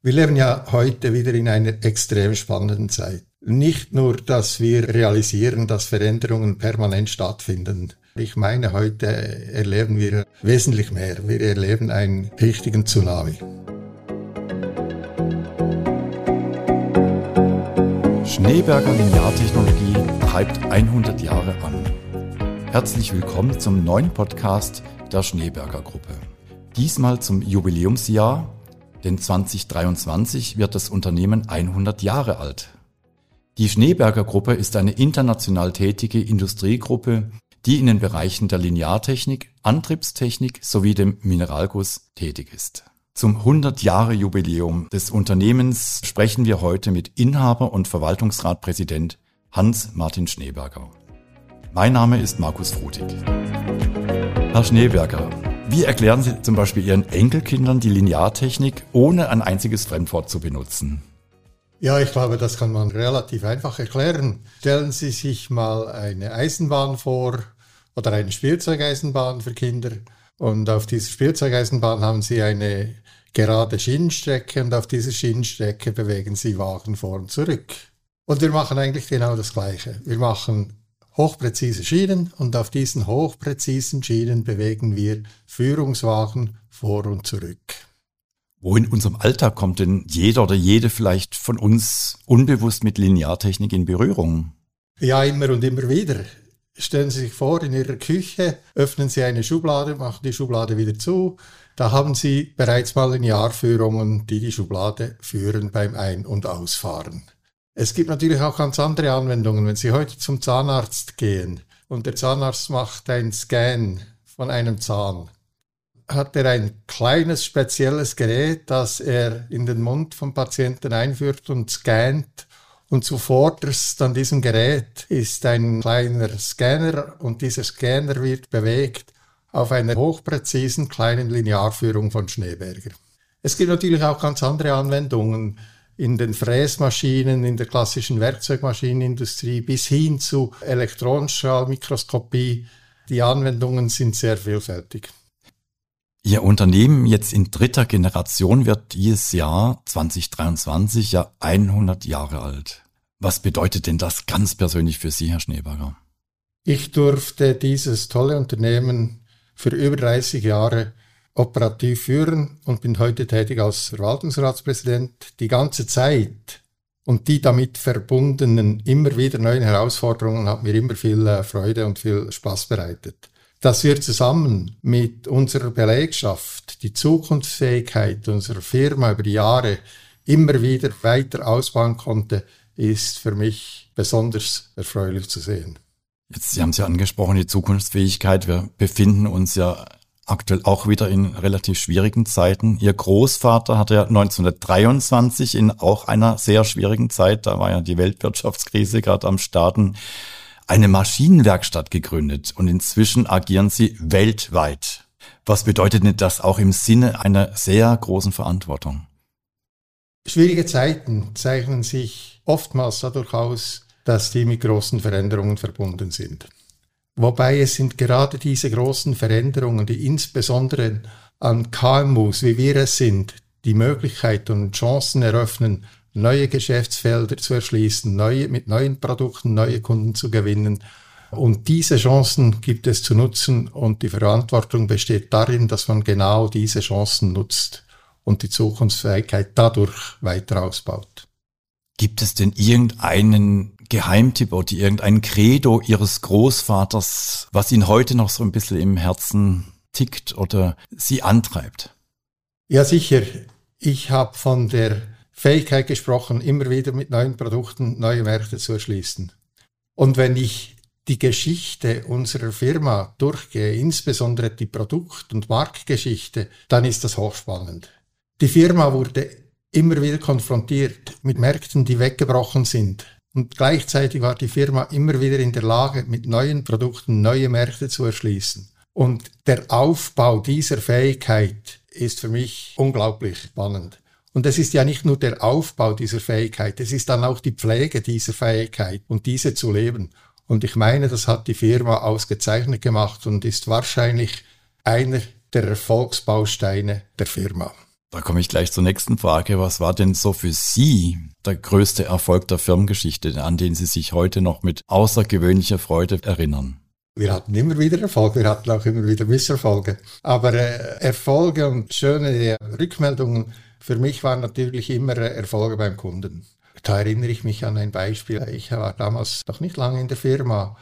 Wir leben ja heute wieder in einer extrem spannenden Zeit. Nicht nur, dass wir realisieren, dass Veränderungen permanent stattfinden. Ich meine, heute erleben wir wesentlich mehr. Wir erleben einen richtigen Tsunami. Schneeberger Lineartechnologie treibt 100 Jahre an. Herzlich willkommen zum neuen Podcast der Schneeberger Gruppe. Diesmal zum Jubiläumsjahr, denn 2023 wird das Unternehmen 100 Jahre alt. Die Schneeberger Gruppe ist eine international tätige Industriegruppe, die in den Bereichen der Lineartechnik, Antriebstechnik sowie dem Mineralguss tätig ist. Zum 100-Jahre-Jubiläum des Unternehmens sprechen wir heute mit Inhaber und Verwaltungsratpräsident Hans-Martin Schneeberger. Mein Name ist Markus Frutig. Herr Schneeberger, wie erklären Sie zum Beispiel Ihren Enkelkindern die Lineartechnik, ohne ein einziges Fremdwort zu benutzen? Ja, ich glaube, das kann man relativ einfach erklären. Stellen Sie sich mal eine Eisenbahn vor oder eine Spielzeugeisenbahn für Kinder. Und auf dieser Spielzeugeisenbahn haben Sie eine gerade Schienenstrecke und auf dieser Schienenstrecke bewegen Sie Wagen vor und zurück. Und wir machen eigentlich genau das Gleiche. Wir machen hochpräzise Schienen und auf diesen hochpräzisen Schienen bewegen wir Führungswagen vor und zurück. Wo in unserem Alltag kommt denn jeder oder jede vielleicht von uns unbewusst mit Lineartechnik in Berührung? Ja, immer und immer wieder. Stellen Sie sich vor, in Ihrer Küche öffnen Sie eine Schublade, machen die Schublade wieder zu. Da haben Sie bereits mal Linearführungen, die die Schublade führen beim Ein- und Ausfahren. Es gibt natürlich auch ganz andere Anwendungen. Wenn Sie heute zum Zahnarzt gehen und der Zahnarzt macht einen Scan von einem Zahn, hat er ein kleines spezielles Gerät, das er in den Mund vom Patienten einführt und scannt. Und zuvorderst an diesem Gerät ist ein kleiner Scanner und dieser Scanner wird bewegt auf einer hochpräzisen kleinen Linearführung von Schneeberger. Es gibt natürlich auch ganz andere Anwendungen in den Fräsmaschinen, in der klassischen Werkzeugmaschinenindustrie bis hin zu Elektronenstrahlmikroskopie. Die Anwendungen sind sehr vielfältig. Ihr Unternehmen jetzt in dritter Generation wird dieses Jahr 2023 ja 100 Jahre alt. Was bedeutet denn das ganz persönlich für Sie, Herr Schneeberger? Ich durfte dieses tolle Unternehmen für über 30 Jahre operativ führen und bin heute tätig als Verwaltungsratspräsident. Die ganze Zeit und die damit verbundenen immer wieder neuen Herausforderungen hat mir immer viel äh, Freude und viel Spaß bereitet dass wir zusammen mit unserer Belegschaft die Zukunftsfähigkeit unserer Firma über die Jahre immer wieder weiter ausbauen konnte, ist für mich besonders erfreulich zu sehen. Jetzt, Sie haben es ja angesprochen, die Zukunftsfähigkeit. Wir befinden uns ja aktuell auch wieder in relativ schwierigen Zeiten. Ihr Großvater hatte ja 1923 in auch einer sehr schwierigen Zeit, da war ja die Weltwirtschaftskrise gerade am Starten, eine Maschinenwerkstatt gegründet und inzwischen agieren sie weltweit. Was bedeutet denn das auch im Sinne einer sehr großen Verantwortung? Schwierige Zeiten zeichnen sich oftmals dadurch aus, dass die mit großen Veränderungen verbunden sind. Wobei es sind gerade diese großen Veränderungen, die insbesondere an KMUs, wie wir es sind, die Möglichkeit und Chancen eröffnen, neue Geschäftsfelder zu erschließen, neue, mit neuen Produkten neue Kunden zu gewinnen. Und diese Chancen gibt es zu nutzen und die Verantwortung besteht darin, dass man genau diese Chancen nutzt und die Zukunftsfähigkeit dadurch weiter ausbaut. Gibt es denn irgendeinen Geheimtipp oder irgendein Credo Ihres Großvaters, was Ihnen heute noch so ein bisschen im Herzen tickt oder Sie antreibt? Ja, sicher. Ich habe von der Fähigkeit gesprochen, immer wieder mit neuen Produkten neue Märkte zu erschließen. Und wenn ich die Geschichte unserer Firma durchgehe, insbesondere die Produkt- und Marktgeschichte, dann ist das hochspannend. Die Firma wurde immer wieder konfrontiert mit Märkten, die weggebrochen sind. Und gleichzeitig war die Firma immer wieder in der Lage, mit neuen Produkten neue Märkte zu erschließen. Und der Aufbau dieser Fähigkeit ist für mich unglaublich spannend. Und es ist ja nicht nur der Aufbau dieser Fähigkeit, es ist dann auch die Pflege dieser Fähigkeit und diese zu leben. Und ich meine, das hat die Firma ausgezeichnet gemacht und ist wahrscheinlich einer der Erfolgsbausteine der Firma. Da komme ich gleich zur nächsten Frage. Was war denn so für Sie der größte Erfolg der Firmengeschichte, an den Sie sich heute noch mit außergewöhnlicher Freude erinnern? Wir hatten immer wieder Erfolge, wir hatten auch immer wieder Misserfolge. Aber äh, Erfolge und schöne Rückmeldungen für mich waren natürlich immer äh, Erfolge beim Kunden. Da erinnere ich mich an ein Beispiel. Ich war damals noch nicht lange in der Firma.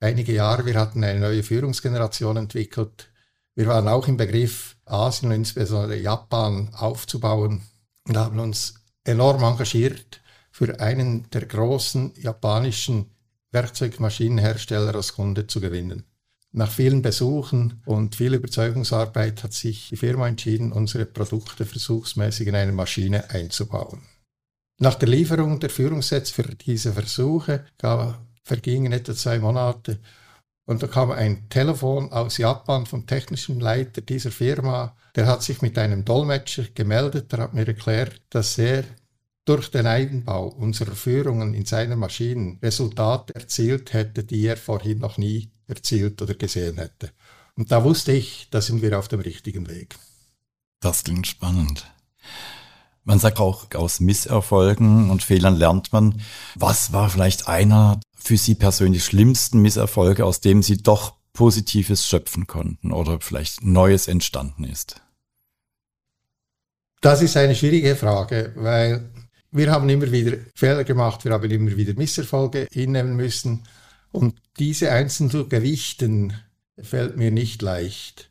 Einige Jahre, wir hatten eine neue Führungsgeneration entwickelt. Wir waren auch im Begriff, Asien und insbesondere Japan aufzubauen und haben uns enorm engagiert, für einen der großen japanischen Werkzeugmaschinenhersteller als Kunde zu gewinnen. Nach vielen Besuchen und viel Überzeugungsarbeit hat sich die Firma entschieden, unsere Produkte versuchsmäßig in eine Maschine einzubauen. Nach der Lieferung der Führungssätze für diese Versuche gab, vergingen etwa zwei Monate und da kam ein Telefon aus Japan vom technischen Leiter dieser Firma. Der hat sich mit einem Dolmetscher gemeldet, der hat mir erklärt, dass er durch den Einbau unserer Führungen in seiner Maschinen Resultate erzielt hätte, die er vorhin noch nie erzielt oder gesehen hätte. Und da wusste ich, da sind wir auf dem richtigen Weg. Das klingt spannend. Man sagt auch, aus Misserfolgen und Fehlern lernt man. Was war vielleicht einer für Sie persönlich schlimmsten Misserfolge, aus dem Sie doch Positives schöpfen konnten oder vielleicht Neues entstanden ist? Das ist eine schwierige Frage, weil wir haben immer wieder Fehler gemacht, wir haben immer wieder Misserfolge hinnehmen müssen und diese einzeln zu gewichten fällt mir nicht leicht.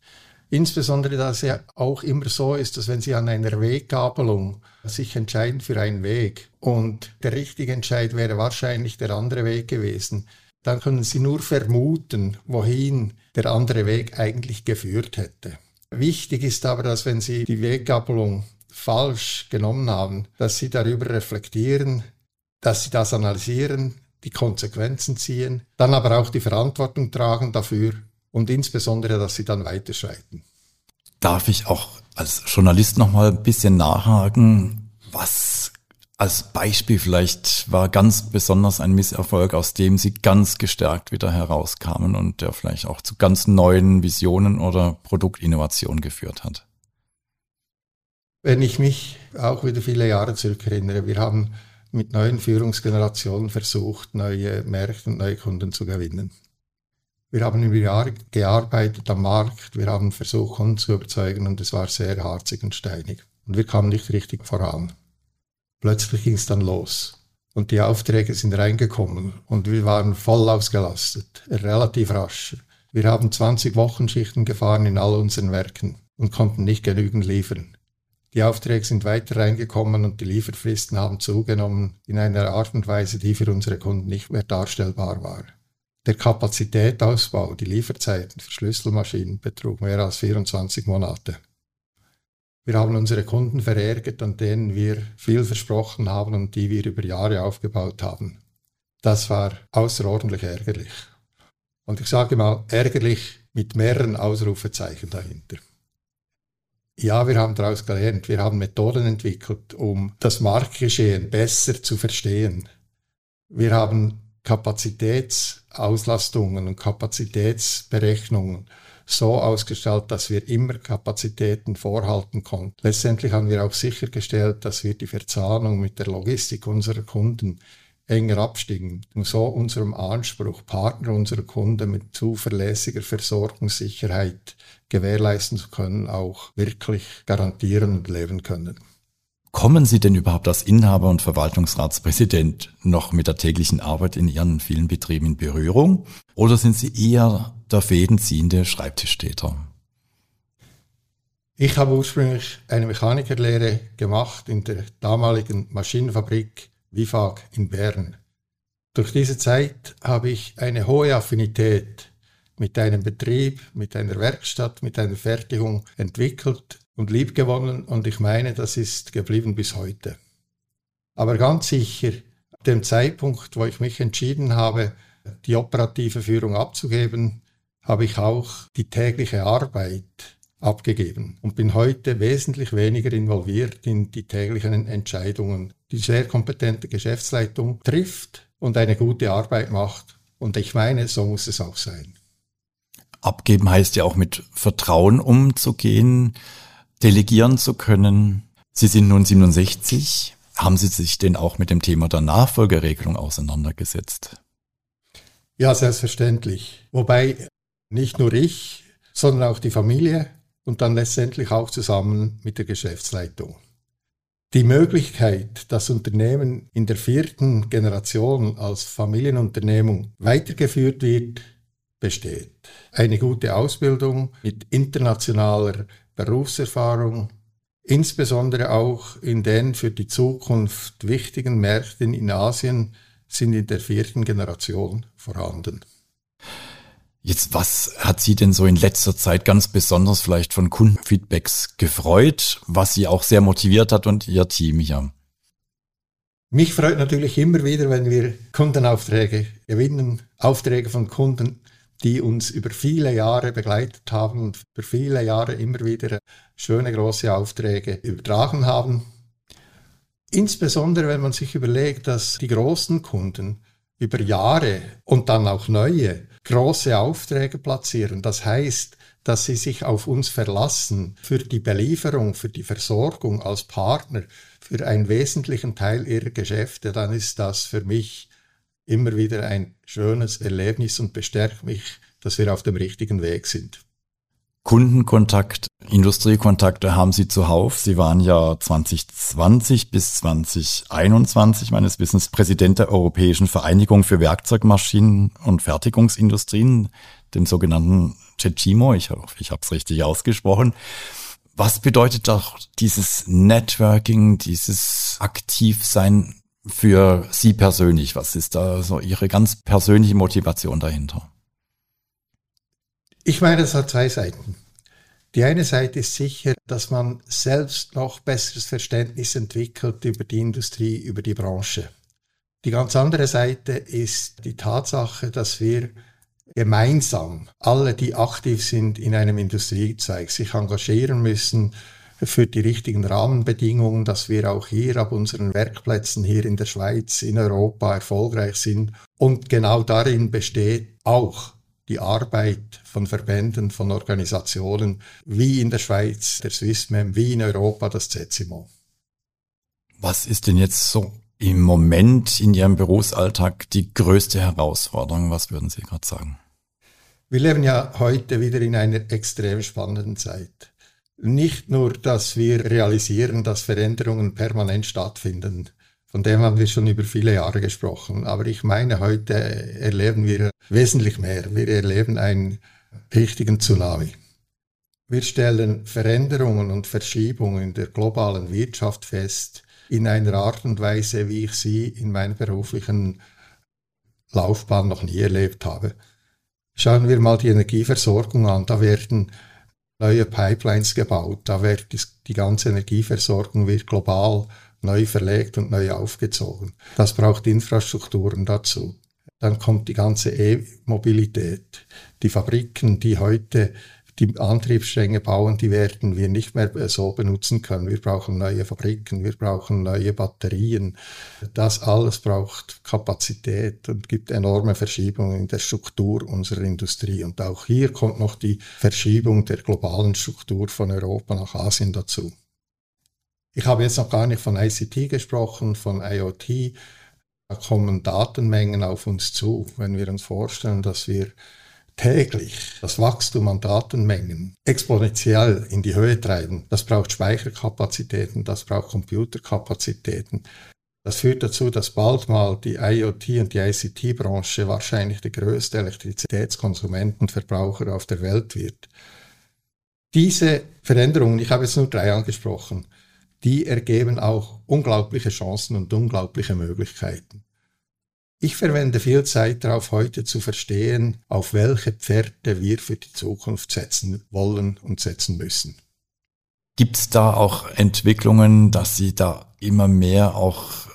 Insbesondere, dass es ja auch immer so ist, dass wenn Sie an einer Weggabelung sich entscheiden für einen Weg und der richtige Entscheid wäre wahrscheinlich der andere Weg gewesen, dann können Sie nur vermuten, wohin der andere Weg eigentlich geführt hätte. Wichtig ist aber, dass wenn Sie die Weggabelung falsch genommen haben, dass Sie darüber reflektieren, dass Sie das analysieren, die Konsequenzen ziehen, dann aber auch die Verantwortung tragen dafür und insbesondere, dass sie dann weiterschreiten. Darf ich auch als Journalist noch mal ein bisschen nachhaken, was als Beispiel vielleicht war ganz besonders ein Misserfolg, aus dem Sie ganz gestärkt wieder herauskamen und der vielleicht auch zu ganz neuen Visionen oder Produktinnovationen geführt hat? Wenn ich mich auch wieder viele Jahre zurückerinnere, wir haben mit neuen Führungsgenerationen versucht, neue Märkte und neue Kunden zu gewinnen. Wir haben über Jahre gearbeitet am Markt, wir haben versucht, Kunden zu überzeugen und es war sehr harzig und steinig. Und wir kamen nicht richtig voran. Plötzlich ging es dann los. Und die Aufträge sind reingekommen und wir waren voll ausgelastet, relativ rasch. Wir haben 20 Wochenschichten gefahren in all unseren Werken und konnten nicht genügend liefern. Die Aufträge sind weiter reingekommen und die Lieferfristen haben zugenommen in einer Art und Weise, die für unsere Kunden nicht mehr darstellbar war. Der Kapazitätsausbau, die Lieferzeiten für Schlüsselmaschinen betrug mehr als 24 Monate. Wir haben unsere Kunden verärgert, an denen wir viel versprochen haben und die wir über Jahre aufgebaut haben. Das war außerordentlich ärgerlich. Und ich sage mal, ärgerlich mit mehreren Ausrufezeichen dahinter. Ja, wir haben daraus gelernt, wir haben Methoden entwickelt, um das Marktgeschehen besser zu verstehen. Wir haben Kapazitätsauslastungen und Kapazitätsberechnungen so ausgestellt, dass wir immer Kapazitäten vorhalten konnten. Letztendlich haben wir auch sichergestellt, dass wir die Verzahnung mit der Logistik unserer Kunden enger abstimmen, um so unserem Anspruch, Partner unserer Kunden mit zuverlässiger Versorgungssicherheit gewährleisten zu können, auch wirklich garantieren und leben können. Kommen Sie denn überhaupt als Inhaber und Verwaltungsratspräsident noch mit der täglichen Arbeit in Ihren vielen Betrieben in Berührung? Oder sind Sie eher der fädenziehende Schreibtischtäter? Ich habe ursprünglich eine Mechanikerlehre gemacht in der damaligen Maschinenfabrik Wifag in Bern. Durch diese Zeit habe ich eine hohe Affinität mit einem Betrieb, mit einer Werkstatt, mit einer Fertigung entwickelt und liebgewonnen und ich meine, das ist geblieben bis heute. Aber ganz sicher, dem Zeitpunkt, wo ich mich entschieden habe, die operative Führung abzugeben, habe ich auch die tägliche Arbeit abgegeben und bin heute wesentlich weniger involviert in die täglichen Entscheidungen. Die sehr kompetente Geschäftsleitung trifft und eine gute Arbeit macht. Und ich meine, so muss es auch sein. Abgeben heißt ja auch mit Vertrauen umzugehen delegieren zu können. Sie sind nun 67. Haben Sie sich denn auch mit dem Thema der Nachfolgeregelung auseinandergesetzt? Ja, selbstverständlich. Wobei nicht nur ich, sondern auch die Familie und dann letztendlich auch zusammen mit der Geschäftsleitung. Die Möglichkeit, das Unternehmen in der vierten Generation als Familienunternehmung weitergeführt wird, besteht. Eine gute Ausbildung mit internationaler Berufserfahrung, insbesondere auch in den für die Zukunft wichtigen Märkten in Asien, sind in der vierten Generation vorhanden. Jetzt, was hat Sie denn so in letzter Zeit ganz besonders vielleicht von Kundenfeedbacks gefreut, was Sie auch sehr motiviert hat und Ihr Team hier? Mich freut natürlich immer wieder, wenn wir Kundenaufträge gewinnen, Aufträge von Kunden, die uns über viele Jahre begleitet haben und über viele Jahre immer wieder schöne große Aufträge übertragen haben. Insbesondere wenn man sich überlegt, dass die großen Kunden über Jahre und dann auch neue große Aufträge platzieren. Das heißt, dass sie sich auf uns verlassen für die Belieferung, für die Versorgung als Partner, für einen wesentlichen Teil ihrer Geschäfte, dann ist das für mich immer wieder ein schönes Erlebnis und bestärkt mich, dass wir auf dem richtigen Weg sind. Kundenkontakt, Industriekontakte haben Sie zuhauf. Sie waren ja 2020 bis 2021 meines Wissens Präsident der Europäischen Vereinigung für Werkzeugmaschinen und Fertigungsindustrien, dem sogenannten CECIMO. Ich hoffe, ich habe es richtig ausgesprochen. Was bedeutet doch dieses Networking, dieses Aktivsein für Sie persönlich? Was ist da so Ihre ganz persönliche Motivation dahinter? Ich meine, es hat zwei Seiten. Die eine Seite ist sicher, dass man selbst noch besseres Verständnis entwickelt über die Industrie, über die Branche. Die ganz andere Seite ist die Tatsache, dass wir gemeinsam, alle, die aktiv sind in einem Industriezweig, sich engagieren müssen für die richtigen Rahmenbedingungen, dass wir auch hier ab unseren Werkplätzen hier in der Schweiz, in Europa erfolgreich sind. Und genau darin besteht auch die Arbeit von Verbänden, von Organisationen, wie in der Schweiz der Swissmem, wie in Europa das CECIMO. Was ist denn jetzt so im Moment in Ihrem Berufsalltag die größte Herausforderung? Was würden Sie gerade sagen? Wir leben ja heute wieder in einer extrem spannenden Zeit. Nicht nur, dass wir realisieren, dass Veränderungen permanent stattfinden, von dem haben wir schon über viele Jahre gesprochen. Aber ich meine, heute erleben wir wesentlich mehr. Wir erleben einen richtigen Tsunami. Wir stellen Veränderungen und Verschiebungen in der globalen Wirtschaft fest, in einer Art und Weise, wie ich sie in meiner beruflichen Laufbahn noch nie erlebt habe. Schauen wir mal die Energieversorgung an. Da werden neue Pipelines gebaut. Da wird die ganze Energieversorgung wird global neu verlegt und neu aufgezogen. Das braucht Infrastrukturen dazu. Dann kommt die ganze E-Mobilität. Die Fabriken, die heute die Antriebsstränge bauen, die werden wir nicht mehr so benutzen können. Wir brauchen neue Fabriken, wir brauchen neue Batterien. Das alles braucht Kapazität und gibt enorme Verschiebungen in der Struktur unserer Industrie. Und auch hier kommt noch die Verschiebung der globalen Struktur von Europa nach Asien dazu. Ich habe jetzt noch gar nicht von ICT gesprochen, von IoT. Da kommen Datenmengen auf uns zu, wenn wir uns vorstellen, dass wir täglich das Wachstum an Datenmengen exponentiell in die Höhe treiben. Das braucht Speicherkapazitäten, das braucht Computerkapazitäten. Das führt dazu, dass bald mal die IoT und die ICT-Branche wahrscheinlich der größte Elektrizitätskonsument und Verbraucher auf der Welt wird. Diese Veränderungen, ich habe jetzt nur drei angesprochen, die ergeben auch unglaubliche Chancen und unglaubliche Möglichkeiten. Ich verwende viel Zeit darauf, heute zu verstehen, auf welche Pferde wir für die Zukunft setzen wollen und setzen müssen. Gibt es da auch Entwicklungen, dass Sie da immer mehr auch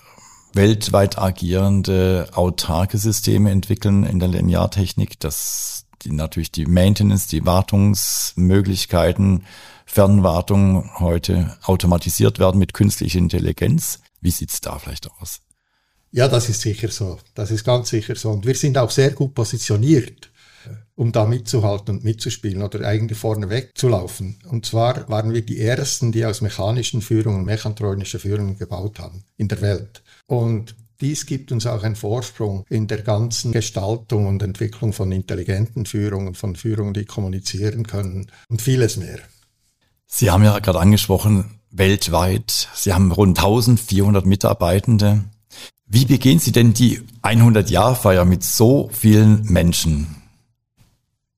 weltweit agierende autarke Systeme entwickeln in der Lineartechnik, dass die natürlich die Maintenance, die Wartungsmöglichkeiten Fernwartung heute automatisiert werden mit künstlicher Intelligenz. Wie sieht's da vielleicht aus? Ja, das ist sicher so. Das ist ganz sicher so. Und wir sind auch sehr gut positioniert um da mitzuhalten und mitzuspielen oder eigentlich vorneweg zu laufen. Und zwar waren wir die Ersten, die aus mechanischen Führungen, mechatronischer Führungen gebaut haben in der Welt. Und dies gibt uns auch einen Vorsprung in der ganzen Gestaltung und Entwicklung von intelligenten Führungen, von Führungen, die kommunizieren können und vieles mehr. Sie haben ja gerade angesprochen, weltweit. Sie haben rund 1400 Mitarbeitende. Wie begehen Sie denn die 100-Jahr-Feier mit so vielen Menschen?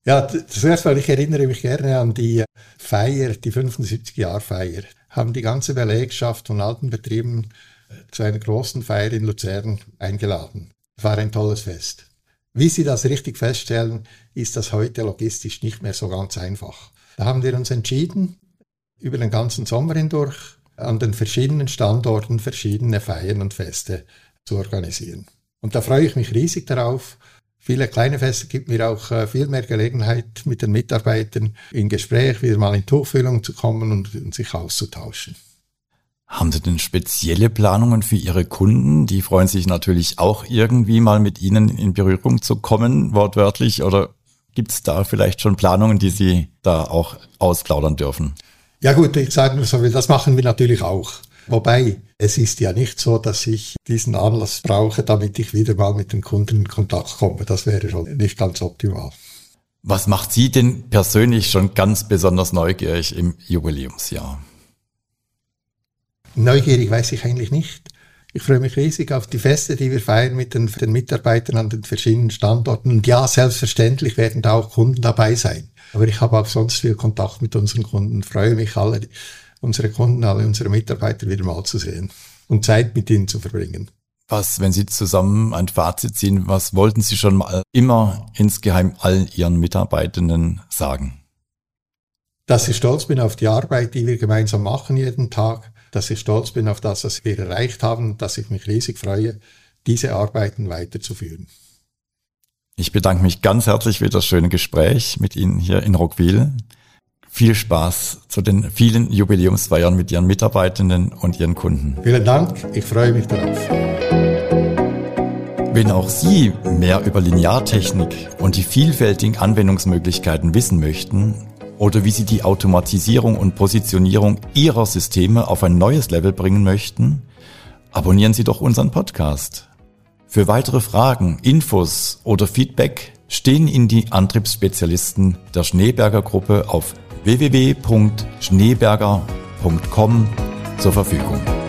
Ja, zuerst weil ich erinnere mich gerne an die Feier, die 75-Jahr-Feier. Haben die ganze Belegschaft von alten Betrieben zu einer großen Feier in Luzern eingeladen. War ein tolles Fest. Wie Sie das richtig feststellen, ist das heute logistisch nicht mehr so ganz einfach. Da haben wir uns entschieden, über den ganzen Sommer hindurch an den verschiedenen Standorten verschiedene Feiern und Feste zu organisieren. Und da freue ich mich riesig darauf. Viele kleine Feste gibt mir auch äh, viel mehr Gelegenheit, mit den Mitarbeitern in Gespräch wieder mal in Tuchfühlung zu kommen und, und sich auszutauschen. Haben Sie denn spezielle Planungen für Ihre Kunden? Die freuen sich natürlich auch irgendwie mal mit Ihnen in Berührung zu kommen, wortwörtlich. Oder gibt es da vielleicht schon Planungen, die Sie da auch ausplaudern dürfen? Ja gut, ich sage nur so, das machen wir natürlich auch. Wobei, es ist ja nicht so, dass ich diesen Anlass brauche, damit ich wieder mal mit den Kunden in Kontakt komme. Das wäre schon nicht ganz optimal. Was macht Sie denn persönlich schon ganz besonders neugierig im Jubiläumsjahr? Neugierig weiß ich eigentlich nicht. Ich freue mich riesig auf die Feste, die wir feiern mit den, den, Mitarbeitern an den verschiedenen Standorten. Und ja, selbstverständlich werden da auch Kunden dabei sein. Aber ich habe auch sonst viel Kontakt mit unseren Kunden. Freue mich alle, unsere Kunden, alle unsere Mitarbeiter wieder mal zu sehen und Zeit mit ihnen zu verbringen. Was, wenn Sie zusammen ein Fazit ziehen, was wollten Sie schon mal immer insgeheim allen Ihren Mitarbeitenden sagen? Dass ich stolz bin auf die Arbeit, die wir gemeinsam machen jeden Tag dass ich stolz bin auf das, was wir erreicht haben, dass ich mich riesig freue, diese Arbeiten weiterzuführen. Ich bedanke mich ganz herzlich für das schöne Gespräch mit Ihnen hier in Rockville. Viel Spaß zu den vielen Jubiläumsfeiern mit Ihren Mitarbeitenden und Ihren Kunden. Vielen Dank, ich freue mich darauf. Wenn auch Sie mehr über Lineartechnik und die vielfältigen Anwendungsmöglichkeiten wissen möchten, oder wie Sie die Automatisierung und Positionierung Ihrer Systeme auf ein neues Level bringen möchten, abonnieren Sie doch unseren Podcast. Für weitere Fragen, Infos oder Feedback stehen Ihnen die Antriebsspezialisten der Schneeberger Gruppe auf www.schneeberger.com zur Verfügung.